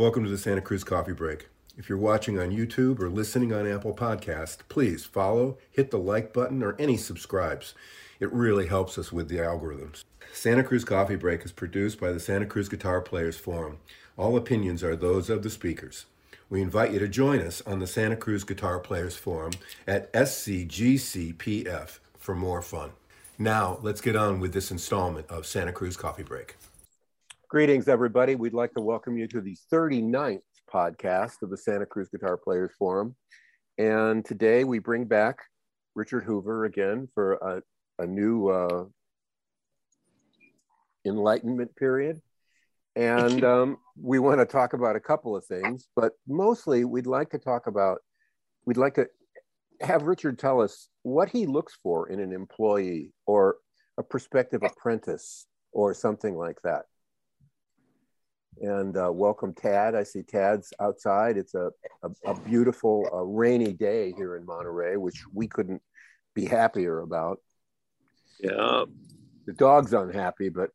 Welcome to the Santa Cruz Coffee Break. If you're watching on YouTube or listening on Apple Podcast, please follow, hit the like button, or any subscribes. It really helps us with the algorithms. Santa Cruz Coffee Break is produced by the Santa Cruz Guitar Players Forum. All opinions are those of the speakers. We invite you to join us on the Santa Cruz Guitar Players Forum at SCGCPF for more fun. Now, let's get on with this installment of Santa Cruz Coffee Break. Greetings, everybody. We'd like to welcome you to the 39th podcast of the Santa Cruz Guitar Players Forum. And today we bring back Richard Hoover again for a, a new uh, enlightenment period. And um, we want to talk about a couple of things, but mostly we'd like to talk about, we'd like to have Richard tell us what he looks for in an employee or a prospective apprentice or something like that. And uh, welcome, Tad. I see Tad's outside. It's a, a, a beautiful uh, rainy day here in Monterey, which we couldn't be happier about. Yeah. The dog's unhappy, but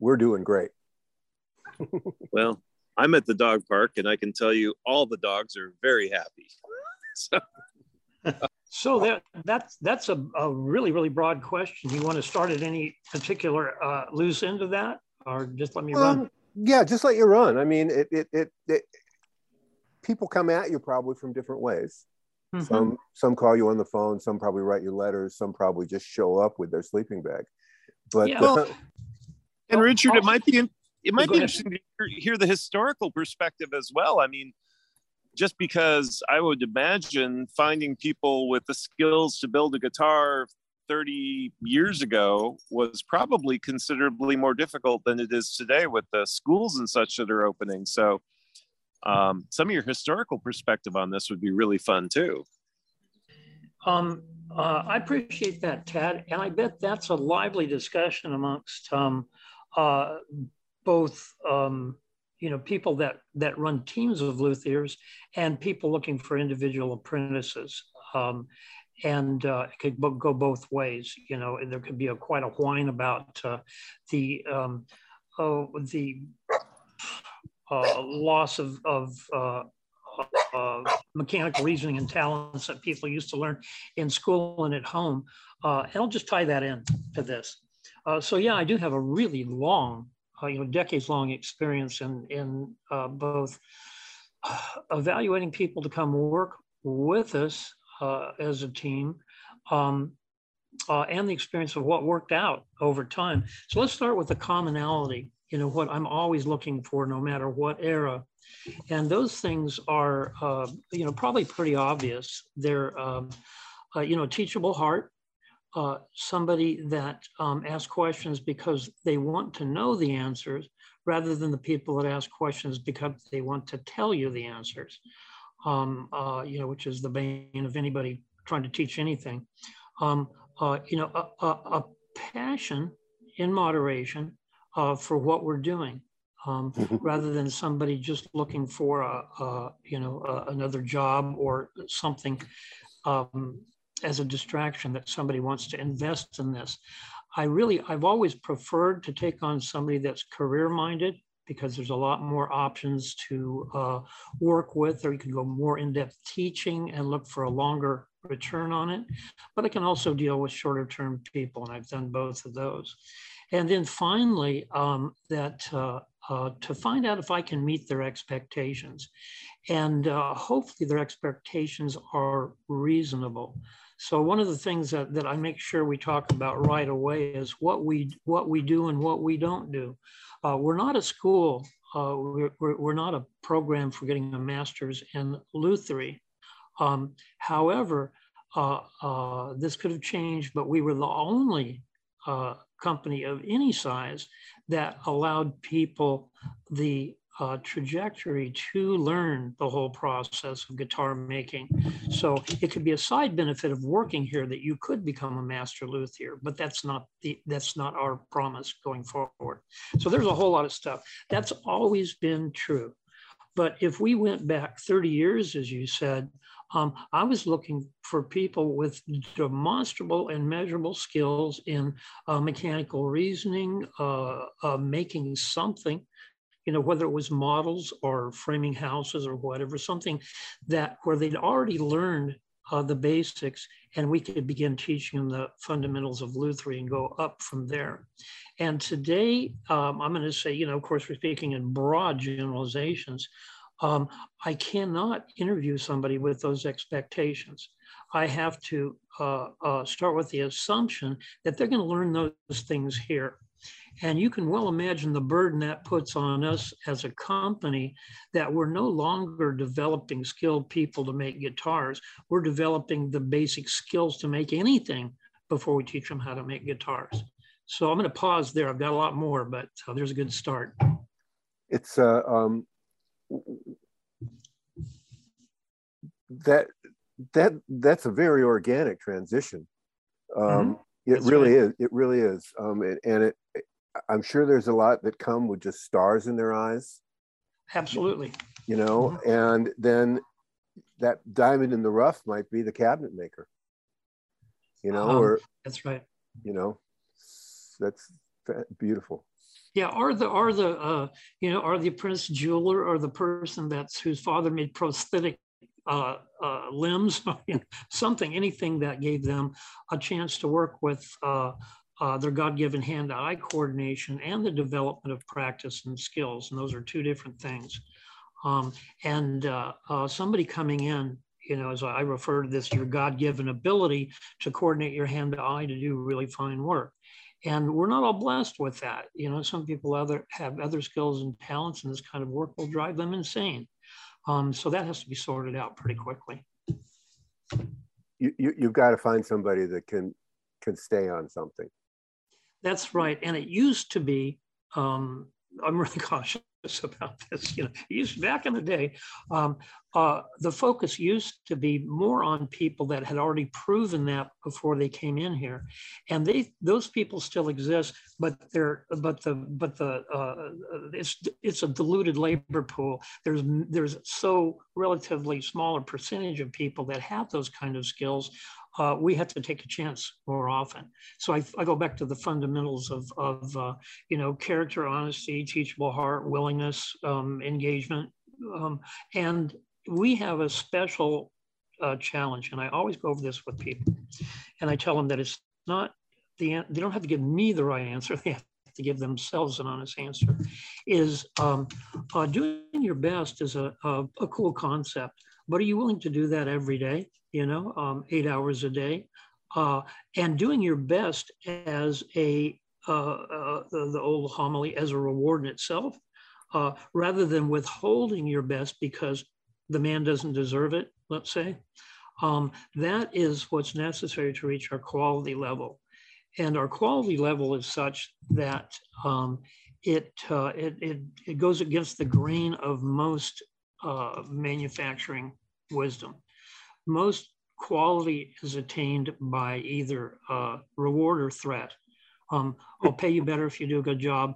we're doing great. well, I'm at the dog park, and I can tell you all the dogs are very happy. so. so that that's that's a, a really really broad question. You want to start at any particular uh, loose end of that, or just let me run? Yeah, just let you run. I mean, it it it, it people come at you probably from different ways. Mm-hmm. Some some call you on the phone. Some probably write you letters. Some probably just show up with their sleeping bag. But yeah. well, and Richard, it might be it might be interesting to hear, hear the historical perspective as well. I mean, just because I would imagine finding people with the skills to build a guitar 30 years ago was probably considerably more difficult than it is today with the schools and such that are opening. So, um, some of your historical perspective on this would be really fun too. Um, uh, I appreciate that, Tad, and I bet that's a lively discussion amongst um, uh, both um, you know people that that run teams of luthiers and people looking for individual apprentices. Um, and uh, it could go both ways. You know, there could be a quite a whine about uh, the um, oh, the uh, loss of, of uh, uh, mechanical reasoning and talents that people used to learn in school and at home. Uh, and I'll just tie that in to this. so yeah, I do have a really long, you know, decades long experience in in both evaluating people to come work with us uh, as a team um, uh, and the experience of what worked out over time. So let's start with the commonality, you know, what I'm always looking for no matter what era. And those things are, uh, you know, probably pretty obvious. They're, um, uh, you know, teachable heart, uh, somebody that um, asks questions because they want to know the answers rather than the people that ask questions because they want to tell you the answers um, uh, you know, which is the bane of anybody trying to teach anything. Um, uh, you know, a, a, a, passion in moderation uh, for what we're doing, um, mm-hmm. rather than somebody just looking for a, a you know another job or something um, as a distraction that somebody wants to invest in this. I really, I've always preferred to take on somebody that's career minded because there's a lot more options to uh, work with, or you can go more in-depth teaching and look for a longer return on it. But I can also deal with shorter term people, and I've done both of those. And then finally, um, that uh, uh, to find out if I can meet their expectations. And uh, hopefully their expectations are reasonable. So one of the things that, that I make sure we talk about right away is what we what we do and what we don't do. Uh, we're not a school. Uh, we're, we're, not a program for getting a master's in lutherie. Um, however, uh, uh, this could have changed, but we were the only uh, company of any size that allowed people the uh, trajectory to learn the whole process of guitar making. So it could be a side benefit of working here that you could become a master luthier, but that's not the that's not our promise going forward. So there's a whole lot of stuff. That's always been true. But if we went back 30 years, as you said, um, I was looking for people with demonstrable and measurable skills in uh, mechanical reasoning, uh, uh, making something you know, whether it was models or framing houses or whatever, something that where they'd already learned uh, the basics and we could begin teaching them the fundamentals of lutherie and go up from there. And today, um, I'm going to say, you know, of course, we're speaking in broad generalizations. Um, I cannot interview somebody with those expectations. I have to uh, uh, start with the assumption that they're going to learn those things here. And you can well imagine the burden that puts on us as a company that we're no longer developing skilled people to make guitars. We're developing the basic skills to make anything before we teach them how to make guitars. So I'm going to pause there. I've got a lot more, but uh, there's a good start. It's uh, um, that that that's a very organic transition. Um, mm-hmm. It that's really right. is. It really is. Um, it, and it, I'm sure there's a lot that come with just stars in their eyes. Absolutely. You know, mm-hmm. and then that diamond in the rough might be the cabinet maker. You know, um, or that's right. You know, that's beautiful. Yeah, or the or the uh, you know, or the apprentice jeweler, or the person that's whose father made prosthetic uh, uh, limbs, something, anything that gave them a chance to work with uh, uh, their God-given hand to eye coordination and the development of practice and skills. And those are two different things. Um, and uh, uh, somebody coming in, you know, as I refer to this, your God-given ability to coordinate your hand to eye to do really fine work. And we're not all blessed with that. You know, some people other have other skills and talents, and this kind of work will drive them insane. Um, so that has to be sorted out pretty quickly. You, you, you've got to find somebody that can can stay on something. That's right. And it used to be, um, I'm really cautious about this. You know, used back in the day, um, uh, the focus used to be more on people that had already proven that before they came in here, and they those people still exist, but they're but the but the uh, it's it's a diluted labor pool. There's there's so relatively smaller percentage of people that have those kind of skills uh, we have to take a chance more often. So I, I go back to the fundamentals of, of uh, you know, character, honesty, teachable heart, willingness, um, engagement. Um, and we have a special uh, challenge. And I always go over this with people. And I tell them that it's not the, they don't have to give me the right answer. They have to give themselves an honest answer is um, uh, doing your best is a, a, a cool concept, but are you willing to do that every day? You know, um, eight hours a day, uh, and doing your best as a uh, uh, the, the, old homily as a reward in itself, uh, rather than withholding your best because the man doesn't deserve it. Let's say um, that is what's necessary to reach our quality level, and our quality level is such that um, it, uh, it, it it goes against the grain of most uh, manufacturing wisdom most quality is attained by either uh, reward or threat. Um, I'll pay you better if you do a good job,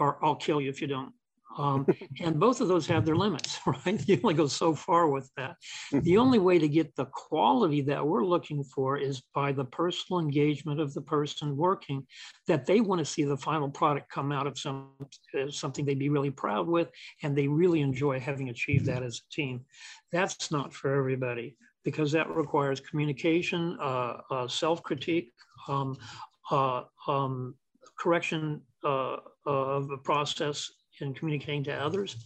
or I'll kill you if you don't. Um, and both of those have their limits, right? You only go so far with that. The only way to get the quality that we're looking for is by the personal engagement of the person working, that they want to see the final product come out of some uh, something they'd be really proud with, and they really enjoy having achieved that as a team. That's not for everybody because that requires communication, uh, uh, self-critique, um, uh, um, correction uh, of the process in communicating to others,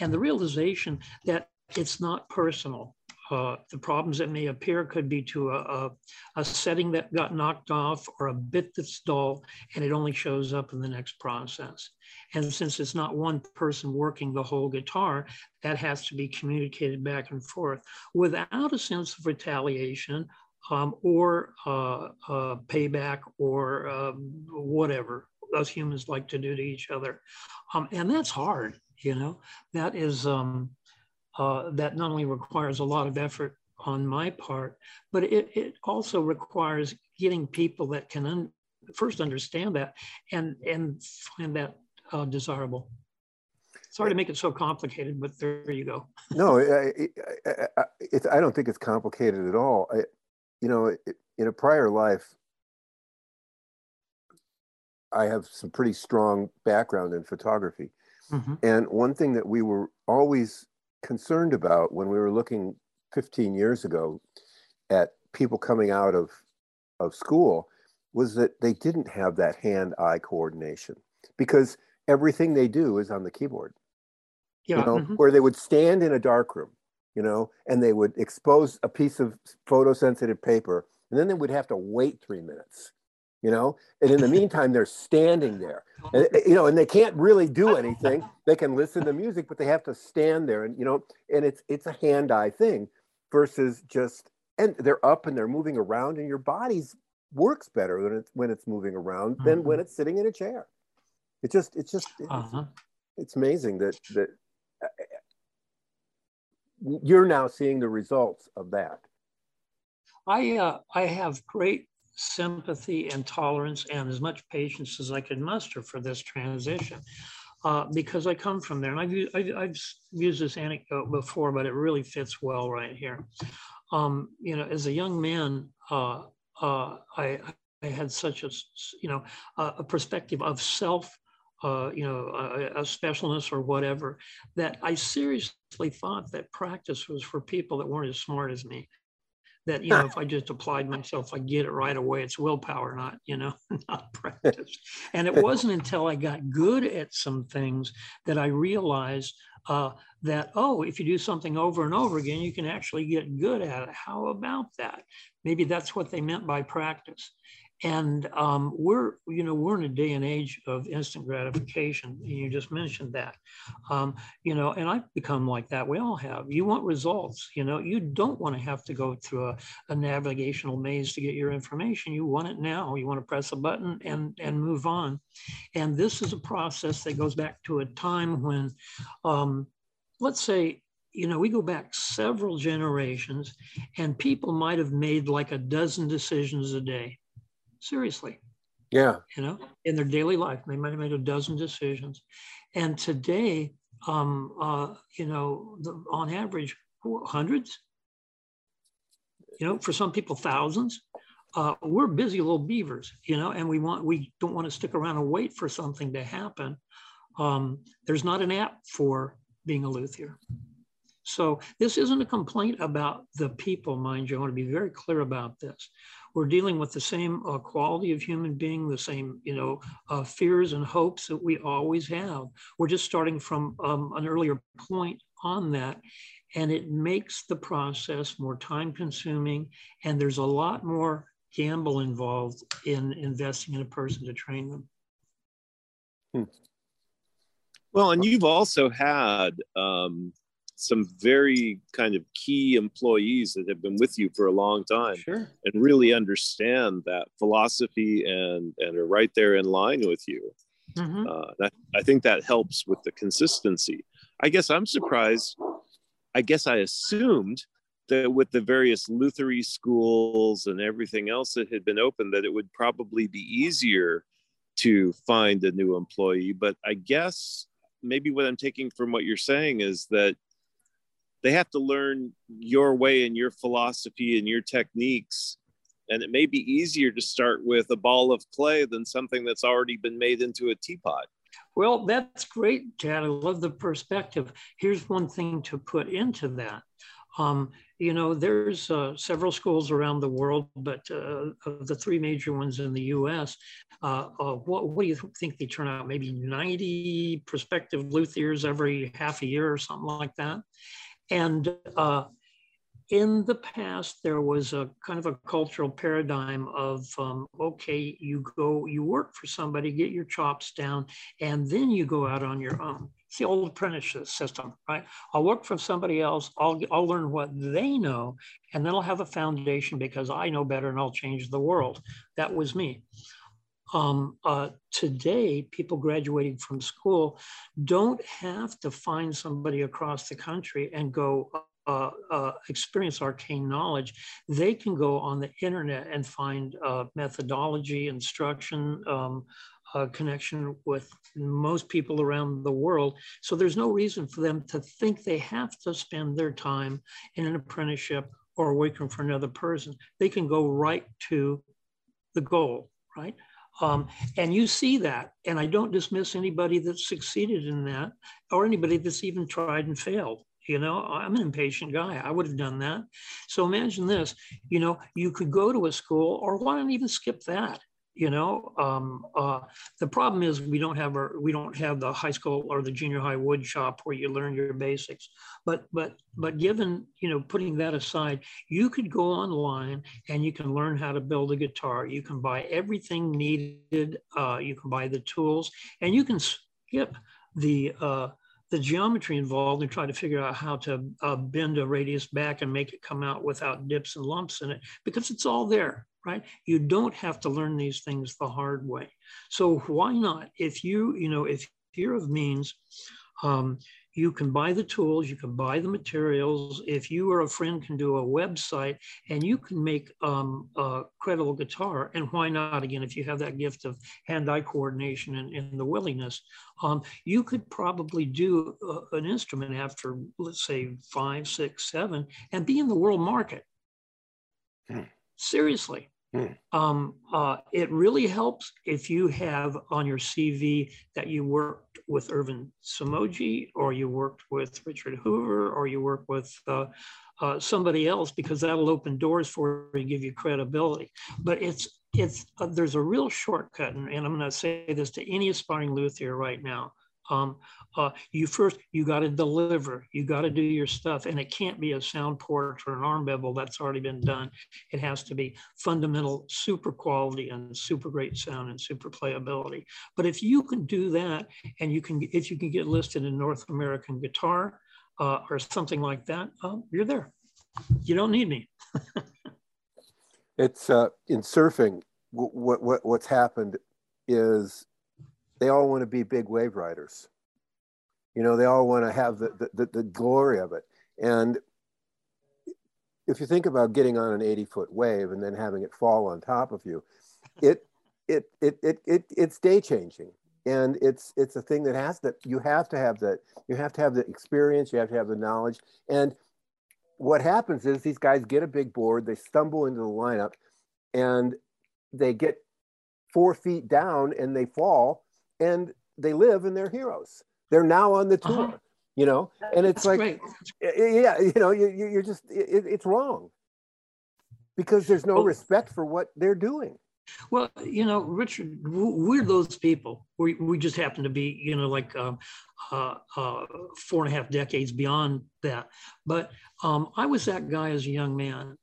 and the realization that it's not personal. Uh, the problems that may appear could be to a, a, a, setting that got knocked off or a bit that's dull, and it only shows up in the next process. And since it's not one person working the whole guitar, that has to be communicated back and forth without a sense of retaliation um, or uh, uh, payback or um, whatever us humans like to do to each other. Um, and that's hard, you know, that is, um, uh, that not only requires a lot of effort on my part, but it, it also requires getting people that can un- first understand that and, and find that uh, desirable. Sorry to make it so complicated, but there you go. no, I, I, I, I, don't think it's complicated at all. I, you know, in a prior life, I have some pretty strong background in photography. Mm-hmm. And one thing that we were always concerned about when we were looking 15 years ago at people coming out of, of school was that they didn't have that hand eye coordination because everything they do is on the keyboard. Yeah. You know, mm-hmm. where they would stand in a dark room, you know, and they would expose a piece of photosensitive paper, and then they would have to wait three minutes, you know, and in the meantime, they're standing there, and, you know, and they can't really do anything. They can listen to music, but they have to stand there, and you know, and it's it's a hand-eye thing versus just and they're up and they're moving around, and your body's works better when it's when it's moving around mm-hmm. than when it's sitting in a chair. It just it's just it's, uh-huh. it's amazing that that uh, you're now seeing the results of that. I uh, I have great sympathy and tolerance and as much patience as I could muster for this transition. Uh, because I come from there, and I've, I've, I've, used this anecdote before, but it really fits well right here. Um, you know, as a young man, uh, uh, I, I had such a, you know, a perspective of self uh, you know, a, a, specialness or whatever, that I seriously thought that practice was for people that weren't as smart as me. That, you know, if I just applied myself, I get it right away. It's willpower, not, you know, not practice. And it wasn't until I got good at some things that I realized uh, that, oh, if you do something over and over again, you can actually get good at it. How about that? Maybe that's what they meant by practice. And um, we're, you know, we're in a day and age of instant gratification. You just mentioned that, um, you know, and I've become like that. We all have. You want results, you know. You don't want to have to go through a, a navigational maze to get your information. You want it now. You want to press a button and and move on. And this is a process that goes back to a time when, um, let's say, you know, we go back several generations, and people might have made like a dozen decisions a day seriously. Yeah. You know, in their daily life, they might have made a dozen decisions. And today, um, uh, you know, the, on average, hundreds, you know, for some people, thousands. Uh, we're busy little beavers, you know, and we want we don't want to stick around and wait for something to happen. Um, there's not an app for being a luthier. So this isn't a complaint about the people, mind you. I want to be very clear about this we're dealing with the same uh, quality of human being, the same, you know, uh, fears and hopes that we always have. We're just starting from um, an earlier point on that. And it makes the process more time consuming. And there's a lot more gamble involved in investing in a person to train them. Hmm. Well, and you've also had um, some very kind of key employees that have been with you for a long time sure. and really understand that philosophy and and are right there in line with you. Mm-hmm. Uh, that, I think that helps with the consistency. I guess I'm surprised. I guess I assumed that with the various Lutherie schools and everything else that had been open, that it would probably be easier to find a new employee. But I guess maybe what I'm taking from what you're saying is that they have to learn your way and your philosophy and your techniques. And it may be easier to start with a ball of clay than something that's already been made into a teapot. Well that's great Tad. i love the perspective. Here's one thing to put into that. Um, you know there's uh, several schools around the world but uh, of the three major ones in the us uh, uh, what, what do you think they turn out? Maybe 90 prospective luthiers every half a year or something like that and uh, in the past, there was a kind of a cultural paradigm of um, okay, you go, you work for somebody, get your chops down, and then you go out on your own. It's the old apprenticeship system, right? I'll work for somebody else, I'll, I'll learn what they know, and then I'll have a foundation because I know better and I'll change the world. That was me. Um, uh, today, people graduating from school don't have to find somebody across the country and go uh, uh, experience arcane knowledge. They can go on the internet and find uh, methodology, instruction, um, connection with most people around the world. So there's no reason for them to think they have to spend their time in an apprenticeship or working for another person. They can go right to the goal, right? Um, and you see that, and I don't dismiss anybody that's succeeded in that or anybody that's even tried and failed. You know, I'm an impatient guy. I would have done that. So imagine this, you know, you could go to a school or why don't even skip that? You know um, uh, the problem is we don't have our we don't have the high school or the junior high wood shop where you learn your basics. But but but given you know putting that aside you could go online and you can learn how to build a guitar. You can buy everything needed uh, you can buy the tools and you can skip the uh, the geometry involved and try to figure out how to uh, bend a radius back and make it come out without dips and lumps in it because it's all there right? You don't have to learn these things the hard way. So why not? If you, you know, if you're of means, um, you can buy the tools, you can buy the materials. If you or a friend can do a website and you can make um, a credible guitar, and why not? Again, if you have that gift of hand-eye coordination and, and the willingness, um, you could probably do uh, an instrument after, let's say, five, six, seven, and be in the world market. Hmm. Seriously. Hmm. Um, uh, it really helps if you have on your CV that you worked with Ervin Somogyi or you worked with Richard Hoover or you work with uh, uh, somebody else because that'll open doors for you, give you credibility. But it's it's uh, there's a real shortcut, and, and I'm going to say this to any aspiring luthier right now. Um, uh, you first you got to deliver you got to do your stuff and it can't be a sound port or an arm bevel that's already been done. It has to be fundamental super quality and super great sound and super playability. But if you can do that and you can if you can get listed in north american guitar uh, or something like that uh, you're there. You don't need me. It's uh, in surfing what, what what's happened is they all want to be big wave riders. You know, they all want to have the, the, the glory of it. And if you think about getting on an 80 foot wave and then having it fall on top of you, it, it, it, it, it, it's day changing. And it's, it's a thing that has that you have to have that, you have to have the experience, you have to have the knowledge. And what happens is these guys get a big board, they stumble into the lineup and they get four feet down and they fall and they live and they're heroes. They're now on the uh-huh. tour, uh-huh. you know, and it's That's like, great. yeah, you know, you, you're just, it, it's wrong because there's no well, respect for what they're doing. Well, you know, Richard, we're those people. We, we just happen to be, you know, like um, uh, uh, four and a half decades beyond that. But um, I was that guy as a young man,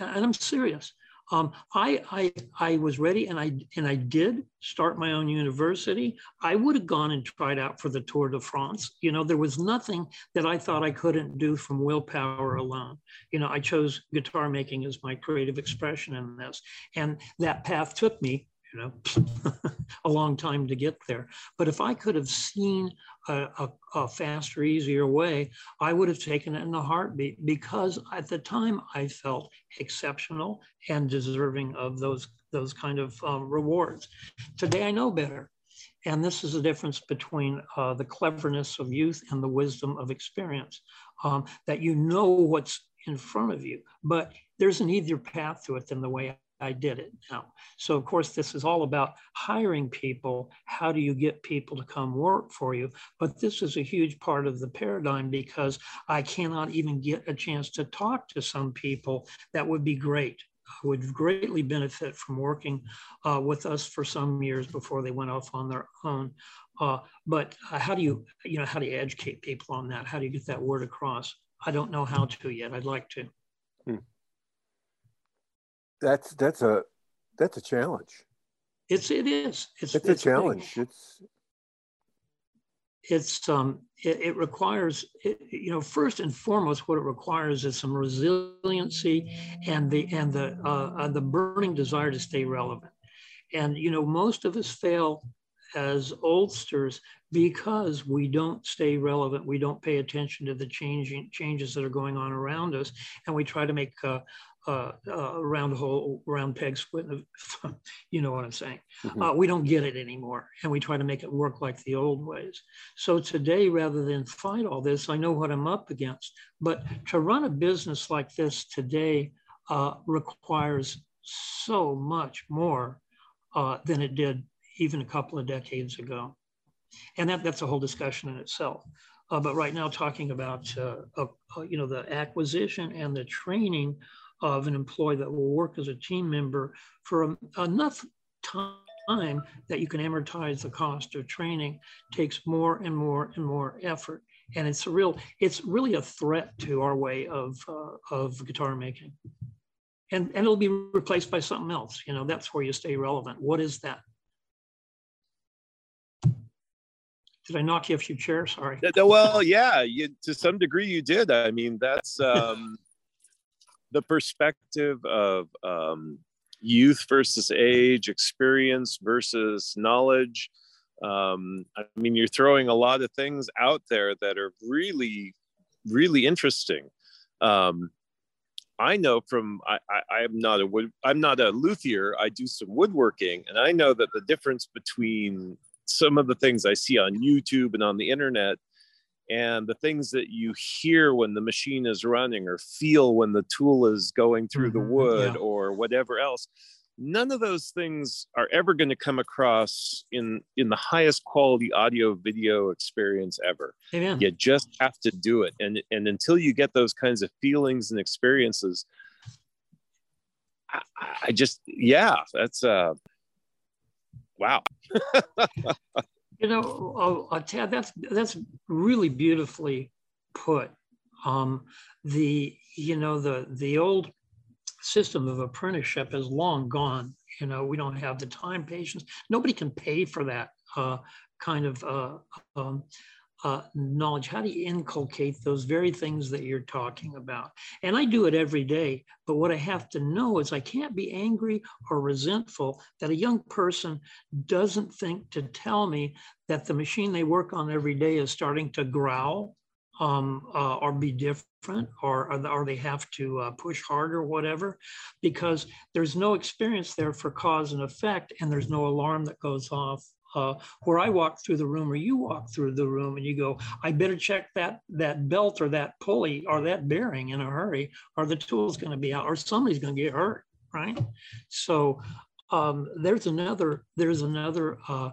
and I'm serious. Um, I, I, I was ready and I, and I did start my own university. I would have gone and tried out for the Tour de France. You know, there was nothing that I thought I couldn't do from willpower alone. You know, I chose guitar making as my creative expression in this. And that path took me you know, a long time to get there. But if I could have seen a, a, faster, easier way, I would have taken it in a heartbeat because at the time I felt exceptional and deserving of those those kind of um, rewards. Today I know better. And this is the difference between uh, the cleverness of youth and the wisdom of experience, um, that you know what's in front of you, but there's an easier path to it than the way I did it now. So, of course, this is all about hiring people. How do you get people to come work for you? But this is a huge part of the paradigm because I cannot even get a chance to talk to some people that would be great, would greatly benefit from working uh, with us for some years before they went off on their own. Uh, but uh, how do you, you know, how do you educate people on that? How do you get that word across? I don't know how to yet. I'd like to. Hmm that's that's a that's a challenge. It's it is. It's, it's, it's a challenge. Big. It's it's um it, it requires it, you know first and foremost what it requires is some resiliency and the and the uh, uh, the burning desire to stay relevant and you know most of us fail as oldsters because we don't stay relevant we don't pay attention to the changing changes that are going on around us and we try to make uh, uh, uh, round hole, round peg squint. you know what I'm saying? Mm-hmm. Uh, we don't get it anymore, and we try to make it work like the old ways. So today, rather than fight all this, I know what I'm up against. But to run a business like this today uh, requires so much more uh, than it did even a couple of decades ago. And that, that's a whole discussion in itself. Uh, but right now, talking about uh, uh, you know the acquisition and the training of an employee that will work as a team member for enough time that you can amortize the cost. Of training takes more and more and more effort. And it's a real it's really a threat to our way of uh, of guitar making. And and it'll be replaced by something else. You know that's where you stay relevant. What is that? Did i knock you a few chairs sorry. Well yeah you, to some degree you did. I mean that's um the perspective of um youth versus age experience versus knowledge um, I mean, you're throwing a lot of things out there that are really, really interesting. Um, I know from I, I am not a wood I'm not a luthier. I do some woodworking, and I know that the difference between some of the things I see on YouTube and on the internet and the things that you hear when the machine is running or feel when the tool is going through mm-hmm, the wood yeah. or whatever else none of those things are ever going to come across in in the highest quality audio video experience ever Amen. you just have to do it and and until you get those kinds of feelings and experiences i, I just yeah that's uh wow you know uh, Tad, that's that's really beautifully put um the you know the the old system of apprenticeship is long gone. You know, we don't have the time, patience. Nobody can pay for that uh, kind of uh, um, uh, knowledge. How do you inculcate those very things that you're talking about? And I do it every day. But what I have to know is I can't be angry or resentful that a young person doesn't think to tell me that the machine they work on every day is starting to growl um, uh, or be different or, or they have to uh, push harder whatever because there's no experience there for cause and effect and there's no alarm that goes off uh, where I walk through the room or you walk through the room and you go, I better check that that belt or that pulley or that bearing in a hurry, or the tool's going to be out, or somebody's going to get hurt, right? So um, there's another there's another uh,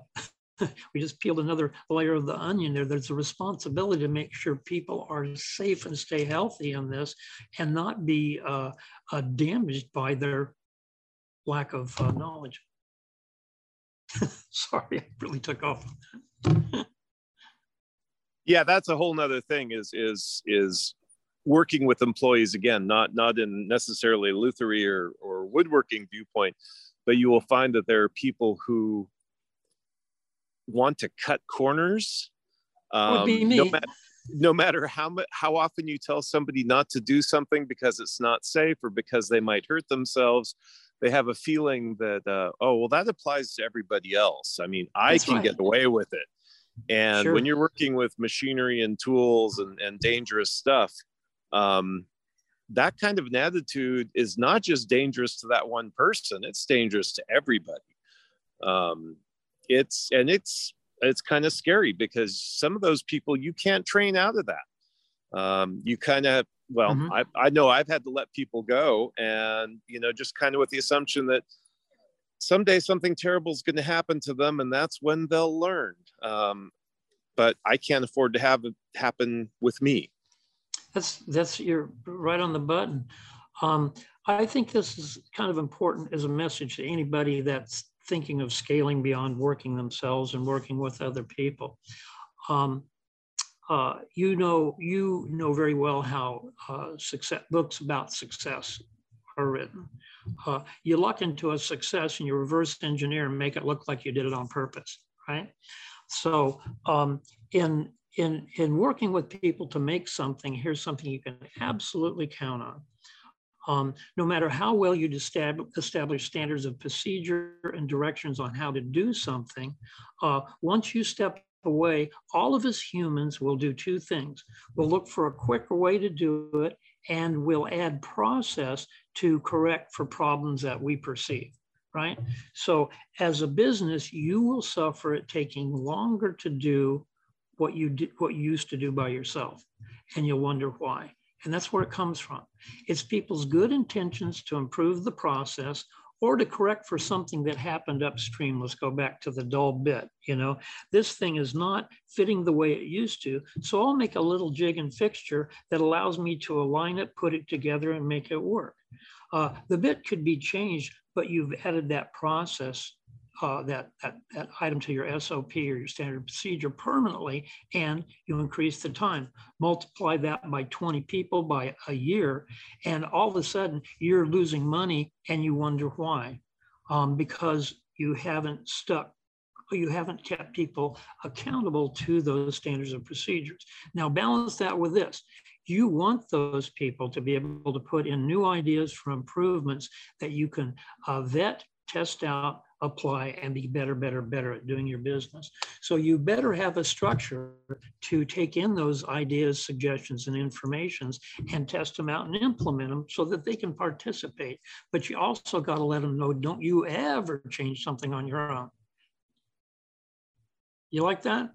we just peeled another layer of the onion there. There's a responsibility to make sure people are safe and stay healthy in this and not be uh, uh, damaged by their lack of uh, knowledge. Sorry, I really took off. yeah, that's a whole nother thing is, is, is working with employees again, not, not in necessarily lutherie or, or woodworking viewpoint, but you will find that there are people who want to cut corners. Um, Would be me. No, matter, no matter how how often you tell somebody not to do something because it's not safe or because they might hurt themselves, they have a feeling that uh, oh well that applies to everybody else. I mean I That's can right. get away with it. And sure. when you're working with machinery and tools and, and dangerous stuff, um, that kind of an attitude is not just dangerous to that one person; it's dangerous to everybody. Um, it's and it's it's kind of scary because some of those people you can't train out of that um, you kind of well mm-hmm. I, I know i've had to let people go and you know just kind of with the assumption that someday something terrible is going to happen to them and that's when they'll learn um, but i can't afford to have it happen with me that's that's you're right on the button um, i think this is kind of important as a message to anybody that's thinking of scaling beyond working themselves and working with other people. Um, uh, you know, you know very well how uh, success books about success are written. Uh, you luck into a success and you reverse engineer and make it look like you did it on purpose, right? So um, in in in working with people to make something, here's something you can absolutely count on. Um, no matter how well you establish standards of procedure and directions on how to do something, uh, once you step away, all of us humans will do two things. We'll look for a quicker way to do it, and we'll add process to correct for problems that we perceive, right? So as a business, you will suffer it taking longer to do what you, did, what you used to do by yourself, and you'll wonder why. And that's where it comes from. It's people's good intentions to improve the process or to correct for something that happened upstream. Let's go back to the dull bit. You know, this thing is not fitting the way it used to. So I'll make a little jig and fixture that allows me to align it, put it together, and make it work. Uh, the bit could be changed, but you've added that process uh, that, that, that item to your SOP or your standard procedure permanently, and you increase the time. Multiply that by 20 people by a year, and all of a sudden you're losing money and you wonder why. Um, because you haven't stuck you haven't kept people accountable to those standards and procedures. Now, balance that with this. You want those people to be able to put in new ideas for improvements that you can uh, vet, test out, apply and be better, better, better at doing your business. So you better have a structure to take in those ideas, suggestions, and informations and test them out and implement them so that they can participate. But you also got to let them know, don't you ever change something on your own. You like that?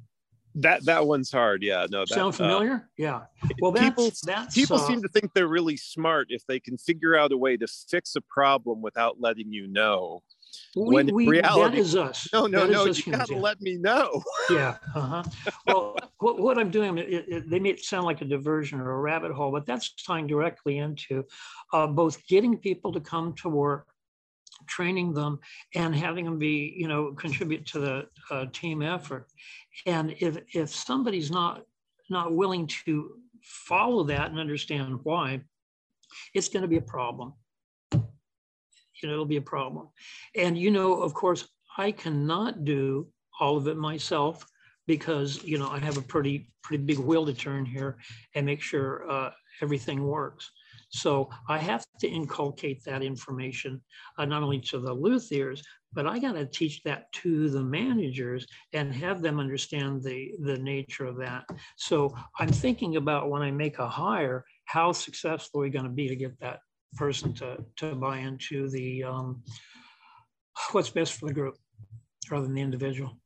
That that one's hard. Yeah. No. That, Sound uh, familiar? Uh, yeah. Well, that's, people that's, people uh, seem to think they're really smart if they can figure out a way to fix a problem without letting you know we, when we, reality, that is us. No, no, that no. You gotta yeah. let me know. yeah. Uh-huh. Well, what, what, I'm doing, it, it, they may sound like a diversion or a rabbit hole, but that's tying directly into uh, both getting people to come to work, training them, and having them be, you know, contribute to the uh, team effort. And if if somebody's not not willing to follow that and understand why, it's going to be a problem you know, it'll be a problem. And, you know, of course, I cannot do all of it myself because, you know, I have a pretty, pretty big wheel to turn here and make sure uh, everything works. So I have to inculcate that information uh, not only to the luthiers, but I got to teach that to the managers and have them understand the, the nature of that. So I'm thinking about when I make a hire, how successful are we going to be to get that person to, to buy into the um, what's best for the group rather than the individual.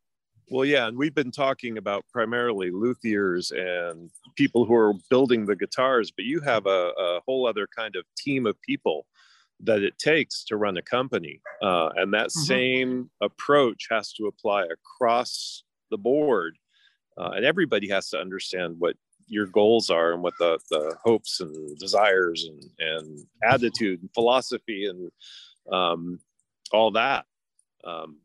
Well, yeah, and we've been talking about primarily luthiers and people who are building the guitars, but you have a, a whole other kind of team of people that it takes to run a company. Uh, and that mm-hmm. same approach has to apply across the board. Uh, and everybody has to understand what your goals are and what the, the hopes and desires and, and attitude and philosophy and um, all that. Um,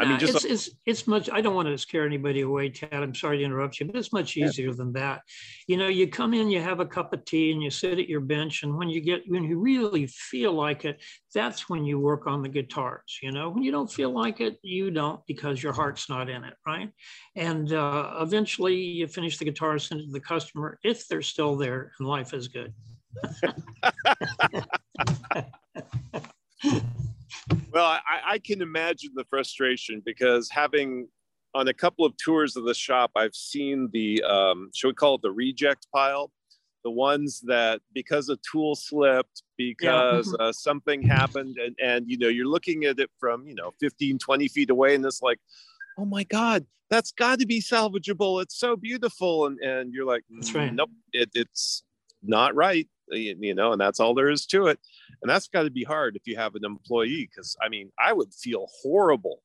I mean, just it's, it's, it's much. I don't want to scare anybody away, Tad. I'm sorry to interrupt you, but it's much easier yeah. than that. You know, you come in, you have a cup of tea, and you sit at your bench, and when you get when you really feel like it, that's when you work on the guitars. You know, when you don't feel like it, you don't because your heart's not in it, right? And uh, eventually, you finish the guitar, send it to the customer if they're still there, and life is good. well, I, I can imagine the frustration because having on a couple of tours of the shop, I've seen the, um, should we call it the reject pile? The ones that because a tool slipped, because yeah. uh, something happened, and, and, you know, you're looking at it from, you know, 15, 20 feet away, and it's like, oh my God, that's got to be salvageable. It's so beautiful. And, and you're like, that's right. Nope, it, it's not right you know, and that's all there is to it. And that's got to be hard if you have an employee, because I mean, I would feel horrible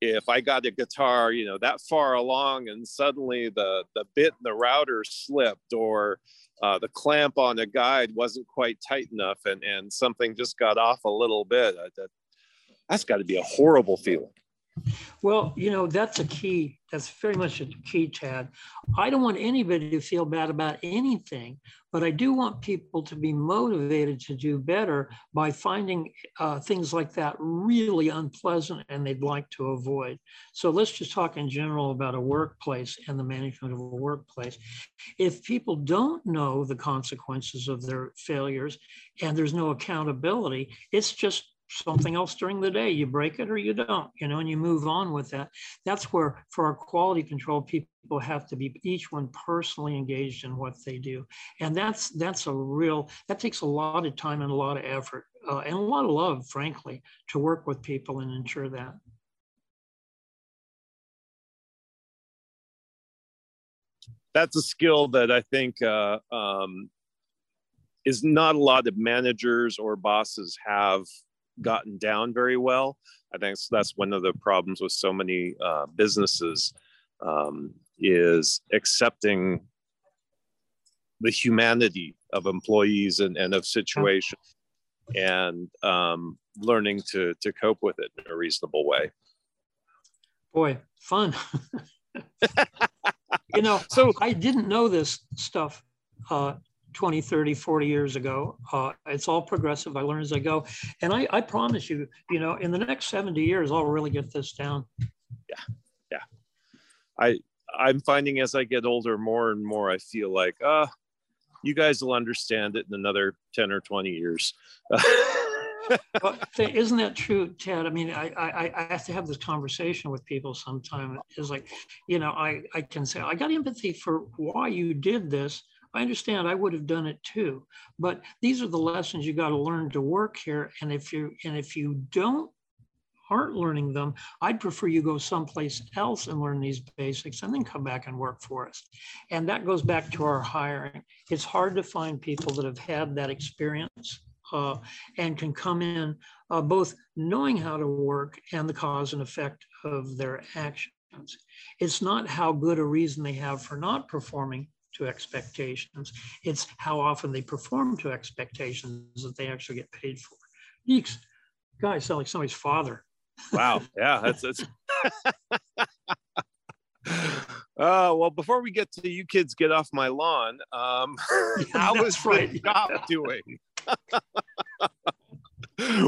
if I got a guitar, you know, that far along and suddenly the the bit and the router slipped or uh, the clamp on the guide wasn't quite tight enough and and something just got off a little bit. That, that's got to be a horrible feeling. Well, you know, that's a key. That's very much a key, Tad. I don't want anybody to feel bad about anything, but I do want people to be motivated to do better by finding uh, things like that really unpleasant and they'd like to avoid. So let's just talk in general about a workplace and the management of a workplace. If people don't know the consequences of their failures and there's no accountability, it's just something else during the day. You break it or you don't, you know, and you move on with that. That's where, for our quality control, people have to be each one personally engaged in what they do, and that's that's a real that takes a lot of time and a lot of effort uh, and a lot of love, frankly, to work with people and ensure that. That's a skill that I think uh, um, is not a lot of managers or bosses have gotten down very well. I think that's one of the problems with so many uh, businesses um, is accepting the humanity of employees and, and of situations and um, learning to, to cope with it in a reasonable way. Boy, fun. you know, so I didn't know this stuff uh, 20, 30, 40 years ago. Uh, it's all progressive. I learn as I go. And I, I promise you, you know, in the next 70 years, I'll really get this down. Yeah. Yeah. I, I'm finding as I get older, more and more, I feel like, uh, you guys will understand it in another 10 or 20 years. isn't that true, Ted? I mean, I, I, I have to have this conversation with people sometime. It's like, you know, I, I can say, I got empathy for why you did this. I understand I would have done it too, but these are the lessons you got to learn to work here. And if you and if you don't aren't learning them, I'd prefer you go someplace else and learn these basics and then come back and work for us. And that goes back to our hiring. It's hard to find people that have had that experience uh, and can come in uh, both knowing how to work and the cause and effect of their actions. It's not how good a reason they have for not performing to expectations. It's how often they perform to expectations that they actually get paid for. Yeeks, guy sound like somebody's father. Wow. Yeah, that's that's. Uh, well, before we get to you kids get off my lawn, um, how is right. the shop doing?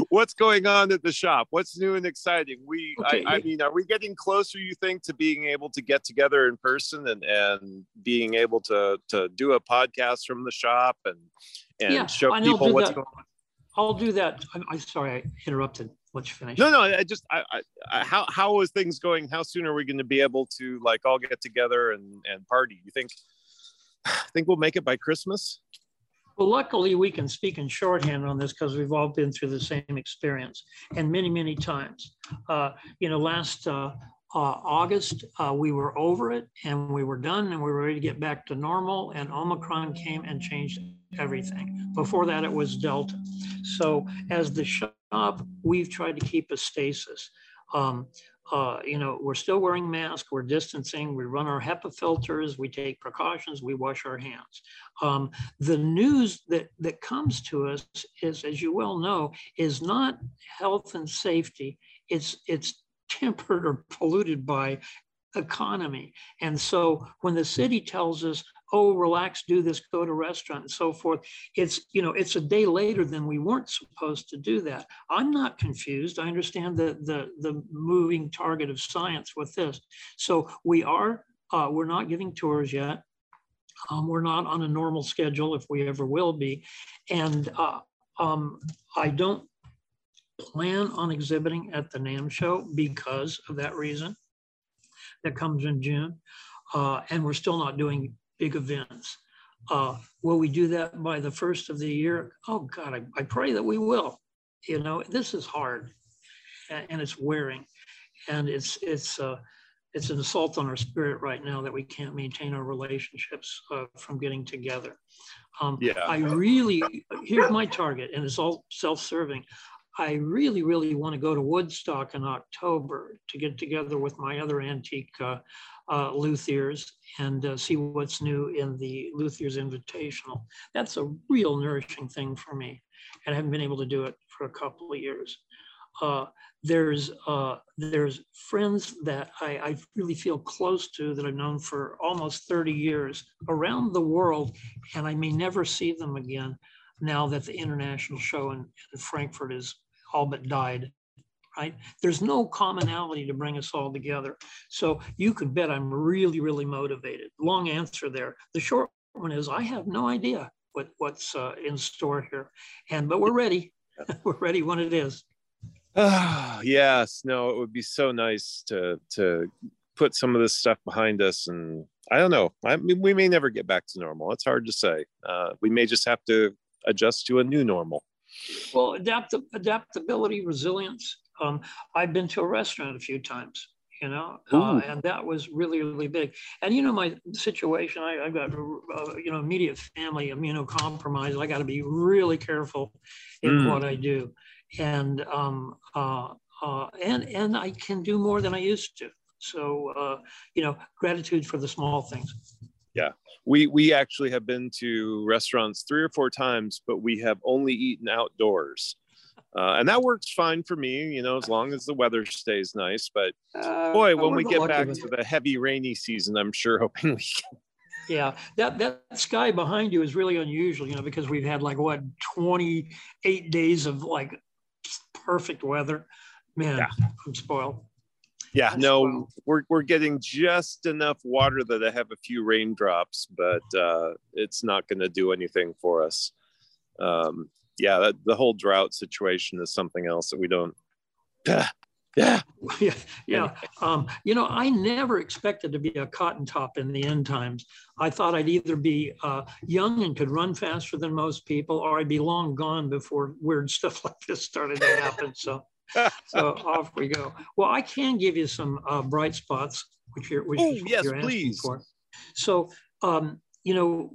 What's going on at the shop? What's new and exciting? We, okay. I, I, mean, are we getting closer? You think to being able to get together in person and and being able to to do a podcast from the shop and and yeah, show people what's that. going on? I'll do that. I'm, I'm sorry I interrupted let you finish. No, no, I just I, I, how how is things going? How soon are we going to be able to like all get together and and party? You think I think we'll make it by Christmas? Well, luckily we can speak in shorthand on this because we've all been through the same experience and many, many times. Uh, you know, last uh, uh, August, uh, we were over it and we were done and we were ready to get back to normal. And Omicron came and changed everything. Before that, it was Delta. So, as the shop, we've tried to keep a stasis. Um, uh, you know, we're still wearing masks, we're distancing, we run our HEPA filters, we take precautions, we wash our hands. Um, the news that, that comes to us is, as you well know, is not health and safety, it's, it's tempered or polluted by economy. And so when the city tells us, oh, relax, do this, go to restaurant and so forth, it's, you know, it's a day later than we weren't supposed to do that. I'm not confused. I understand the, the, the moving target of science with this. So we are, uh, we're not giving tours yet. Um, we're not on a normal schedule if we ever will be. And uh, um, I don't plan on exhibiting at the NAMM show because of that reason. That comes in June. Uh, and we're still not doing big events. Uh, will we do that by the first of the year? Oh God, I, I pray that we will. You know, this is hard and, and it's wearing and it's, it's, uh, it's an assault on our spirit right now that we can't maintain our relationships uh, from getting together. Um, yeah. I really, here's my target, and it's all self serving. I really, really want to go to Woodstock in October to get together with my other antique uh, uh, luthiers and uh, see what's new in the Luthiers Invitational. That's a real nourishing thing for me, and I haven't been able to do it for a couple of years. Uh, there's uh, there's friends that I, I, really feel close to that I've known for almost 30 years around the world, and I may never see them again now that the international show in, in Frankfurt is all but died, right? There's no commonality to bring us all together. So you could bet I'm really, really motivated. Long answer there. The short one is I have no idea what, what's uh, in store here. And, but we're ready. we're ready when it is. Oh, yes. No, it would be so nice to, to put some of this stuff behind us and I don't know. I mean, we may never get back to normal. It's hard to say. Uh, we may just have to adjust to a new normal. Well, adapt- adaptability, resilience. Um, I've been to a restaurant a few times, you know, uh, and that was really, really big. And you know, my situation, I, have got, uh, you know, immediate family immunocompromised. I got to be really careful in mm. what I do, and um, uh, uh, and and I can do more than I used to. So, uh, you know, gratitude for the small things. Yeah, we we actually have been to restaurants three or four times, but we have only eaten outdoors. Uh, and that works fine for me, you know, as long as the weather stays nice. But uh, boy, when we get back to the heavy rainy season, I'm sure hoping we can. Yeah, that that sky behind you is really unusual, you know, because we've had like what 28 days of like perfect weather. Man, yeah. I'm spoiled. Yeah, no, we're we're getting just enough water that I have a few raindrops, but uh, it's not going to do anything for us. Um, yeah, that, the whole drought situation is something else that we don't. yeah, yeah, yeah. Um, you know, I never expected to be a cotton top in the end times. I thought I'd either be uh, young and could run faster than most people, or I'd be long gone before weird stuff like this started to happen. So, so off we go. Well, I can give you some uh, bright spots, which you're, which oh, yes, you're please. For. So, um, you know,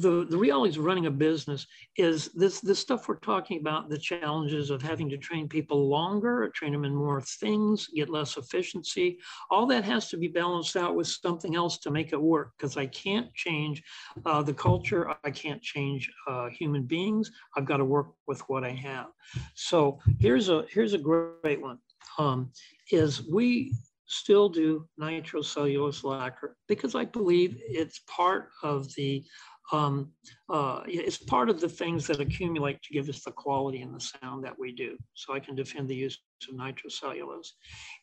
the, the realities of running a business is this, this stuff we're talking about, the challenges of having to train people longer, train them in more things, get less efficiency. All that has to be balanced out with something else to make it work because I can't change uh, the culture. I can't change uh, human beings. I've got to work with what I have. So here's a, here's a great one. Um, is we still do nitrocellulose lacquer because I believe it's part of the um, uh, it's part of the things that accumulate to give us the quality and the sound that we do. So I can defend the use of nitrocellulose.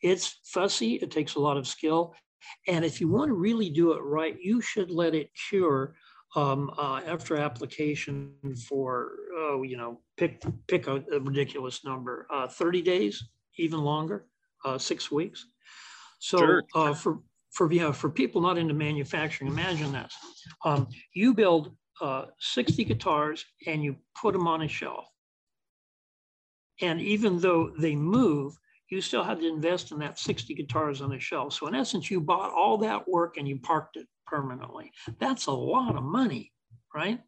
It's fussy, it takes a lot of skill. And if you want to really do it right, you should let it cure um, uh, after application for, oh, you know, pick, pick a, a ridiculous number, uh, 30 days, even longer, uh, six weeks. So sure. uh, for for yeah, for people not into manufacturing, imagine this: um, you build uh, 60 guitars and you put them on a shelf, and even though they move, you still have to invest in that 60 guitars on a shelf. So in essence, you bought all that work and you parked it permanently. That's a lot of money, right?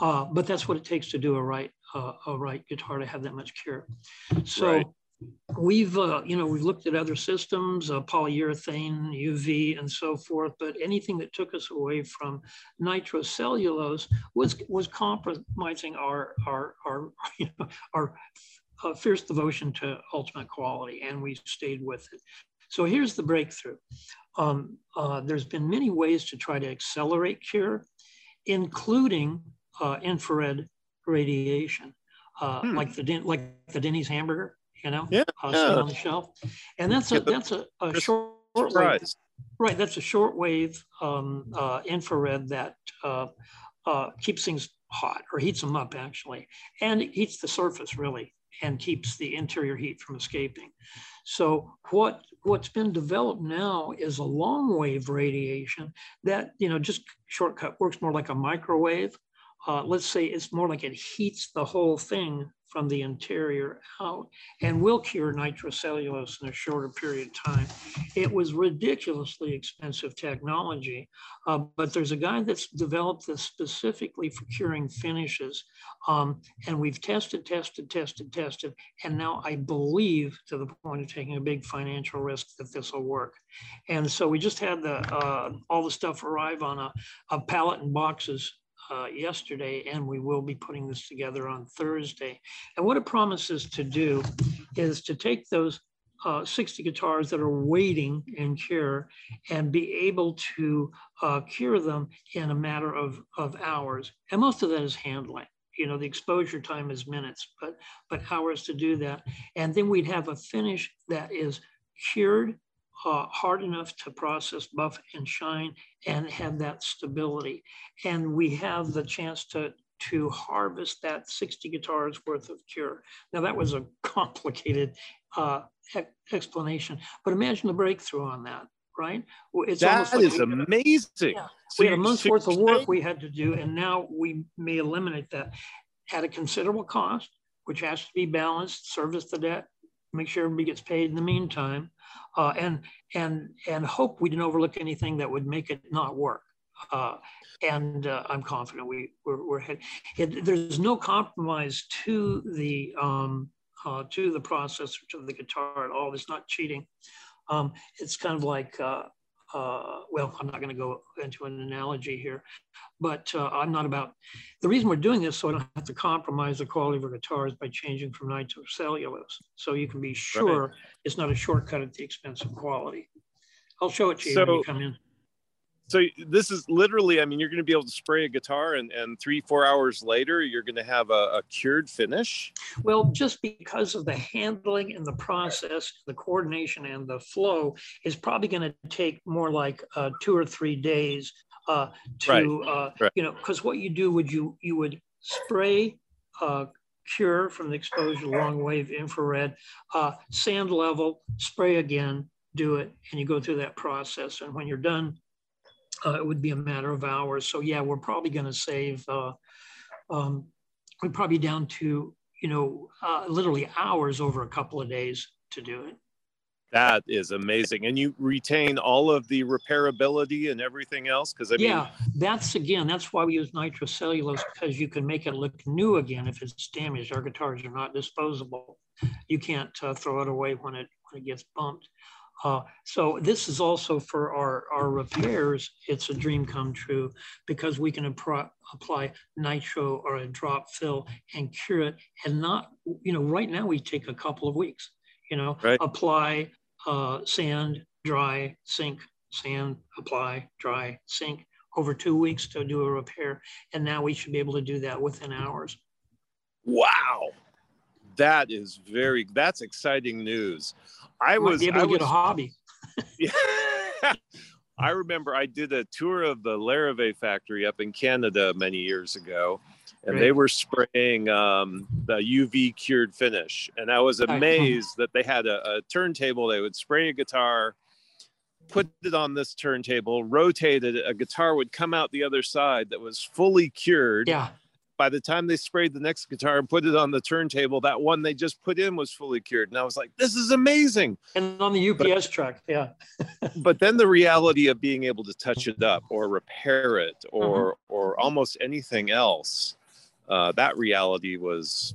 Uh, but that's what it takes to do a right uh, a right guitar to have that much cure. So. Right we've uh, you know we've looked at other systems uh, polyurethane uv and so forth but anything that took us away from nitrocellulose was was compromising our our our you know, our uh, fierce devotion to ultimate quality and we stayed with it. So here's the breakthrough. Um, uh, there's been many ways to try to accelerate cure including uh, infrared radiation uh, hmm. like the like the denny's hamburger you know, yeah, uh, yeah. on the shelf. And that's a that's a, a short wave, right? That's a short wave um, uh, infrared that uh, uh, keeps things hot or heats them up actually, and it heats the surface really and keeps the interior heat from escaping. So what what's been developed now is a long wave radiation that you know just shortcut works more like a microwave. Uh, let's say it's more like it heats the whole thing from the interior out and will cure nitrocellulose in a shorter period of time. It was ridiculously expensive technology, uh, but there's a guy that's developed this specifically for curing finishes. Um, and we've tested, tested, tested, tested. And now I believe to the point of taking a big financial risk that this will work. And so we just had the uh, all the stuff arrive on a, a pallet and boxes uh, yesterday, and we will be putting this together on Thursday. And what it promises to do is to take those uh, 60 guitars that are waiting in cure and be able to uh, cure them in a matter of, of hours. And most of that is handling. You know, the exposure time is minutes, but but hours to do that. And then we'd have a finish that is cured uh, hard enough to process, buff, and shine, and have that stability. And we have the chance to to harvest that 60 guitars worth of cure. Now that was a complicated uh, explanation, but imagine the breakthrough on that, right? It's that like is we, amazing. Yeah, so we had a month's worth of work we had to do, and now we may eliminate that at a considerable cost, which has to be balanced, service the debt, make sure everybody gets paid in the meantime, uh, and and and hope we didn't overlook anything that would make it not work. Uh, and uh, I'm confident we we're, we're head, it, there's no compromise to the um, uh, to the processor to the guitar at all. It's not cheating. Um, it's kind of like uh, well, I'm not going to go into an analogy here, but uh, I'm not about the reason we're doing this so I don't have to compromise the quality of our guitars by changing from nitrocellulose. So you can be sure right. it's not a shortcut at the expense of quality. I'll show it to you so, when you come in so this is literally i mean you're going to be able to spray a guitar and, and three four hours later you're going to have a, a, cured finish well just because of the handling and the process the coordination and the flow is probably going to take more like uh, two or three days uh, to right. Uh, right. you know because what you do would you you would spray uh, cure from the exposure long wave infrared uh, sand level spray again do it and you go through that process and when you're done uh, it would be a matter of hours. So yeah, we're probably going to save. Uh, um, we're probably down to you know uh, literally hours over a couple of days to do it. That is amazing, and you retain all of the repairability and everything else. Because I mean, yeah, that's again, that's why we use nitrocellulose because you can make it look new again if it's damaged. Our guitars are not disposable. You can't uh, throw it away when it when it gets bumped. Uh, so this is also for our, our repairs, it's a dream come true because we can apply nitro or a drop fill and cure it and not, you know, right now we take a couple of weeks, you know, right. apply uh, sand, dry, sink, sand, apply, dry, sink over two weeks to do a repair. And now we should be able to do that within hours. Wow. That is very, that's exciting news. I was able to was, get a hobby. yeah. I remember I did a tour of the Larrivee factory up in Canada many years ago, and they were spraying um, the UV cured finish. And I was amazed that they had a, a, turntable. They would spray a guitar, put it on this turntable, rotate it. A guitar would come out the other side that was fully cured. Yeah by the time they sprayed the next guitar and put it on the turntable, that one they just put in was fully cured. And I was like, this is amazing. And on the UPS but, truck, yeah. but then the reality of being able to touch it up or repair it or uh-huh. or almost anything else, uh, that reality was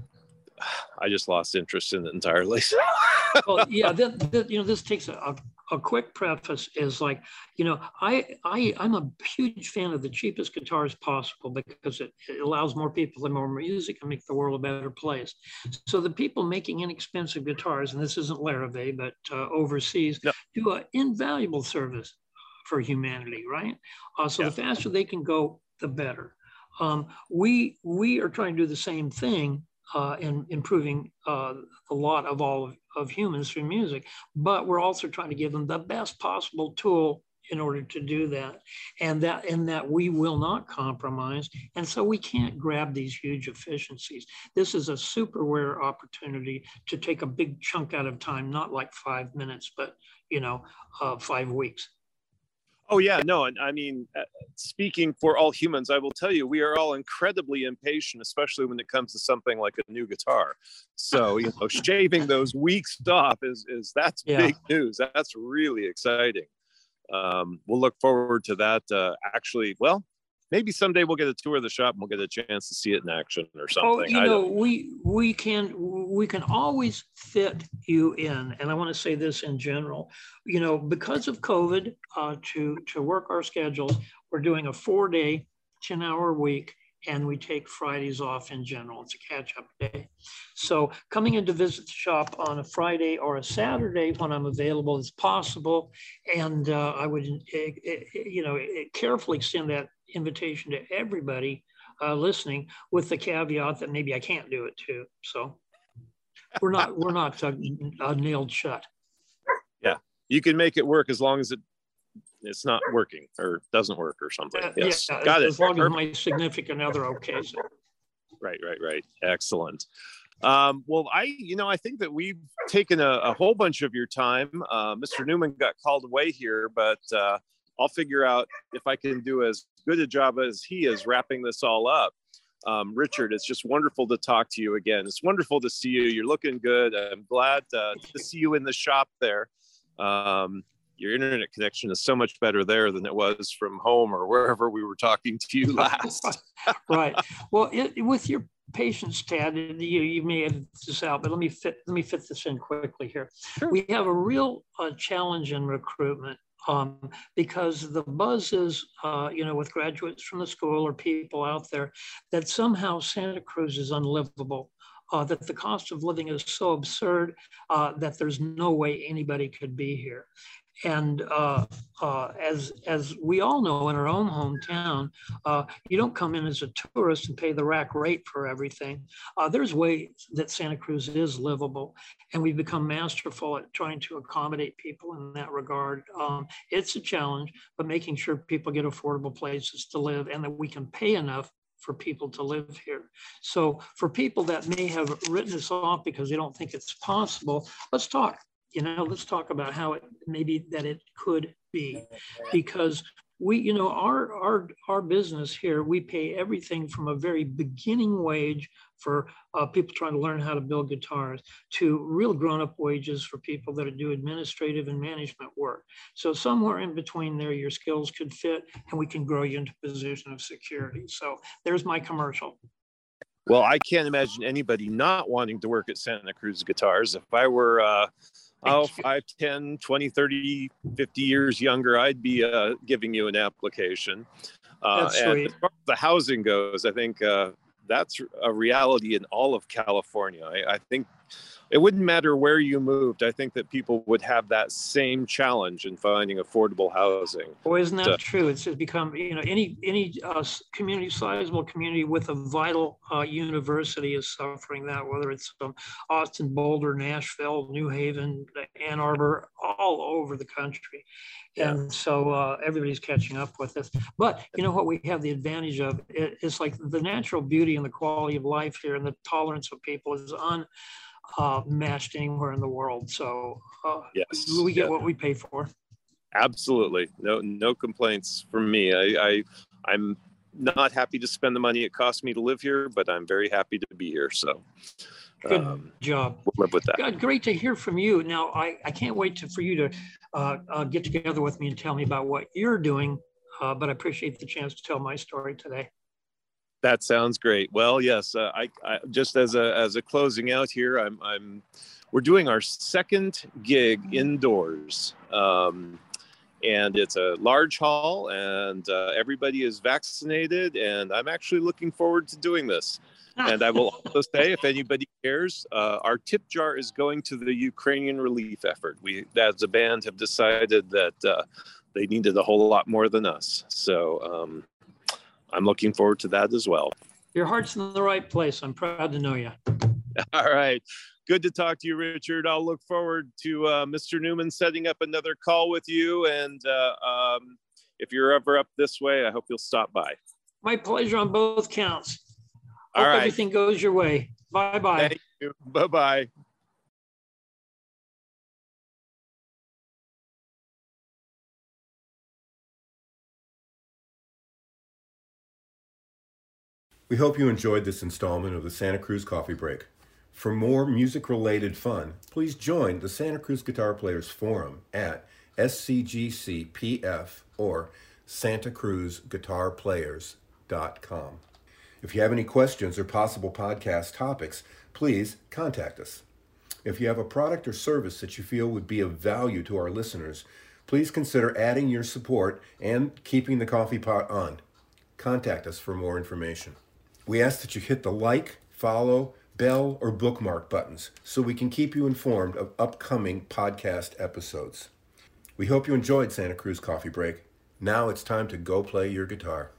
I just lost interest in it entirely. well, yeah, you know, this takes a, a quick preface is like, you know, I, I, I'm a huge fan of the cheapest guitars possible because it, it allows more people to more music and make the world a better place. So the people making inexpensive guitars, and this isn't Larrivee, but uh, overseas, no. do an invaluable service for humanity, right? Uh, so yeah. the faster they can go, the better. Um, we we are trying to do the same thing uh, in improving uh, the lot of all of, of, humans through music, but we're also trying to give them the best possible tool in order to do that, and that in that we will not compromise, and so we can't grab these huge efficiencies. This is a super rare opportunity to take a big chunk out of time, not like five minutes, but you know, uh, five weeks. Oh yeah, no, and I mean, uh, speaking for all humans, I will tell you, we are all incredibly impatient, especially when it comes to something like a new guitar. So you know, shaving those weeks off is is that's yeah. big news. That's really exciting. Um, we'll look forward to that. Uh, actually, well, maybe someday we'll get a tour of the shop and we'll get a chance to see it in action or oh, something. Oh, you know, we we can we can always fit you in, and I want to say this in general. You know, because of COVID, uh, to to work our schedules, we're doing a four day, ten hour week. And we take Fridays off in general. It's a catch up day. So, coming in to visit the shop on a Friday or a Saturday when I'm available is possible. And uh, I would, eh, eh, you know, eh, carefully extend that invitation to everybody uh, listening, with the caveat that maybe I can't do it too. So we're not we're not uh, uh, nailed shut. Yeah, you can make it work as long as it it's not working or doesn't work or something. Uh, yes, yeah, got as, it. As long as my significant other okay. So. Right, right, right. Excellent. Um, well, I, you know, I think that we've taken a, a whole bunch of your time. Uh, Mr. Newman got called away here, but uh, I'll figure out if I can do as good a job as he is wrapping this all up. Um, Richard, it's just wonderful to talk to you again. It's wonderful to see you. You're looking good. I'm glad uh, to see you in the shop there. Um, your internet connection is so much better there than it was from home or wherever we were talking to you last. right. Well, it, with your patience, Tad, you, you may edit this out, but let me fit let me fit this in quickly here. Sure. We have a real uh, challenge in recruitment um, because the buzz is, uh, you know, with graduates from the school or people out there, that somehow Santa Cruz is unlivable. Uh, that the cost of living is so absurd uh, that there's no way anybody could be here. And uh, uh, as as we all know in our own hometown, uh, you don't come in as a tourist and pay the rack rate for everything. Uh, there's ways that Santa Cruz is livable, and we've become masterful at trying to accommodate people in that regard. Um, it's a challenge, but making sure people get affordable places to live and that we can pay enough for people to live here. So for people that may have written us off because they don't think it's possible, let's talk you know, let's talk about how it maybe that it could be, because we, you know, our our our business here, we pay everything from a very beginning wage for uh, people trying to learn how to build guitars to real grown-up wages for people that do administrative and management work. So somewhere in between there, your skills could fit, and we can grow you into a position of security. So there's my commercial. Well, I can't imagine anybody not wanting to work at Santa Cruz Guitars. If I were uh, oh, 5, 10, 20, 30, 50 years younger, I'd be uh, giving you an application. Uh, that's sweet. as far as the housing goes, I think uh, that's a reality in all of California. I, I think it wouldn't matter where you moved. I think that people would have that same challenge in finding affordable housing. Boy, isn't that so, true? It's just become you know any any uh, community, sizable community with a vital uh, university is suffering that. Whether it's um, Austin, Boulder, Nashville, New Haven, Ann Arbor, all over the country, yeah. and so uh, everybody's catching up with this. But you know what we have the advantage of? It, it's like the natural beauty and the quality of life here, and the tolerance of people is on uh, matched anywhere in the world. So uh, yes, we get yeah. what we pay for. Absolutely, no no complaints from me. I, I I'm not happy to spend the money it costs me to live here, but I'm very happy to be here. So. Good um, job. We'll live with that. God, great to hear from you. Now, I, I can't wait to, for you to uh, uh, get together with me and tell me about what you're doing, uh, but I appreciate the chance to tell my story today. That sounds great. Well, yes, uh, I, I, just as a as a closing out here, I'm I'm we're doing our second gig indoors. Um, and it's a large hall and uh, everybody is vaccinated and i'm actually looking forward to doing this and i will also say if anybody cares uh, our tip jar is going to the ukrainian relief effort we as a band have decided that uh, they needed a whole lot more than us so um, I'm looking forward to that as well. Your heart's in the right place. I'm proud to know you. All right. Good to talk to you, Richard. I'll look forward to uh, Mr. Newman setting up another call with you. And uh, um, if you're ever up this way, I hope you'll stop by. My pleasure on both counts. Hope All right. everything goes your way. Bye bye. Thank you. Bye bye. We hope you enjoyed this installment of the Santa Cruz Coffee Break. For more music related fun, please join the Santa Cruz Guitar Players Forum at scgcpf or santacruzguitarplayers.com. If you have any questions or possible podcast topics, please contact us. If you have a product or service that you feel would be of value to our listeners, please consider adding your support and keeping the coffee pot on. Contact us for more information. We ask that you hit the like, follow, bell, or bookmark buttons so we can keep you informed of upcoming podcast episodes. We hope you enjoyed Santa Cruz Coffee Break. Now it's time to go play your guitar.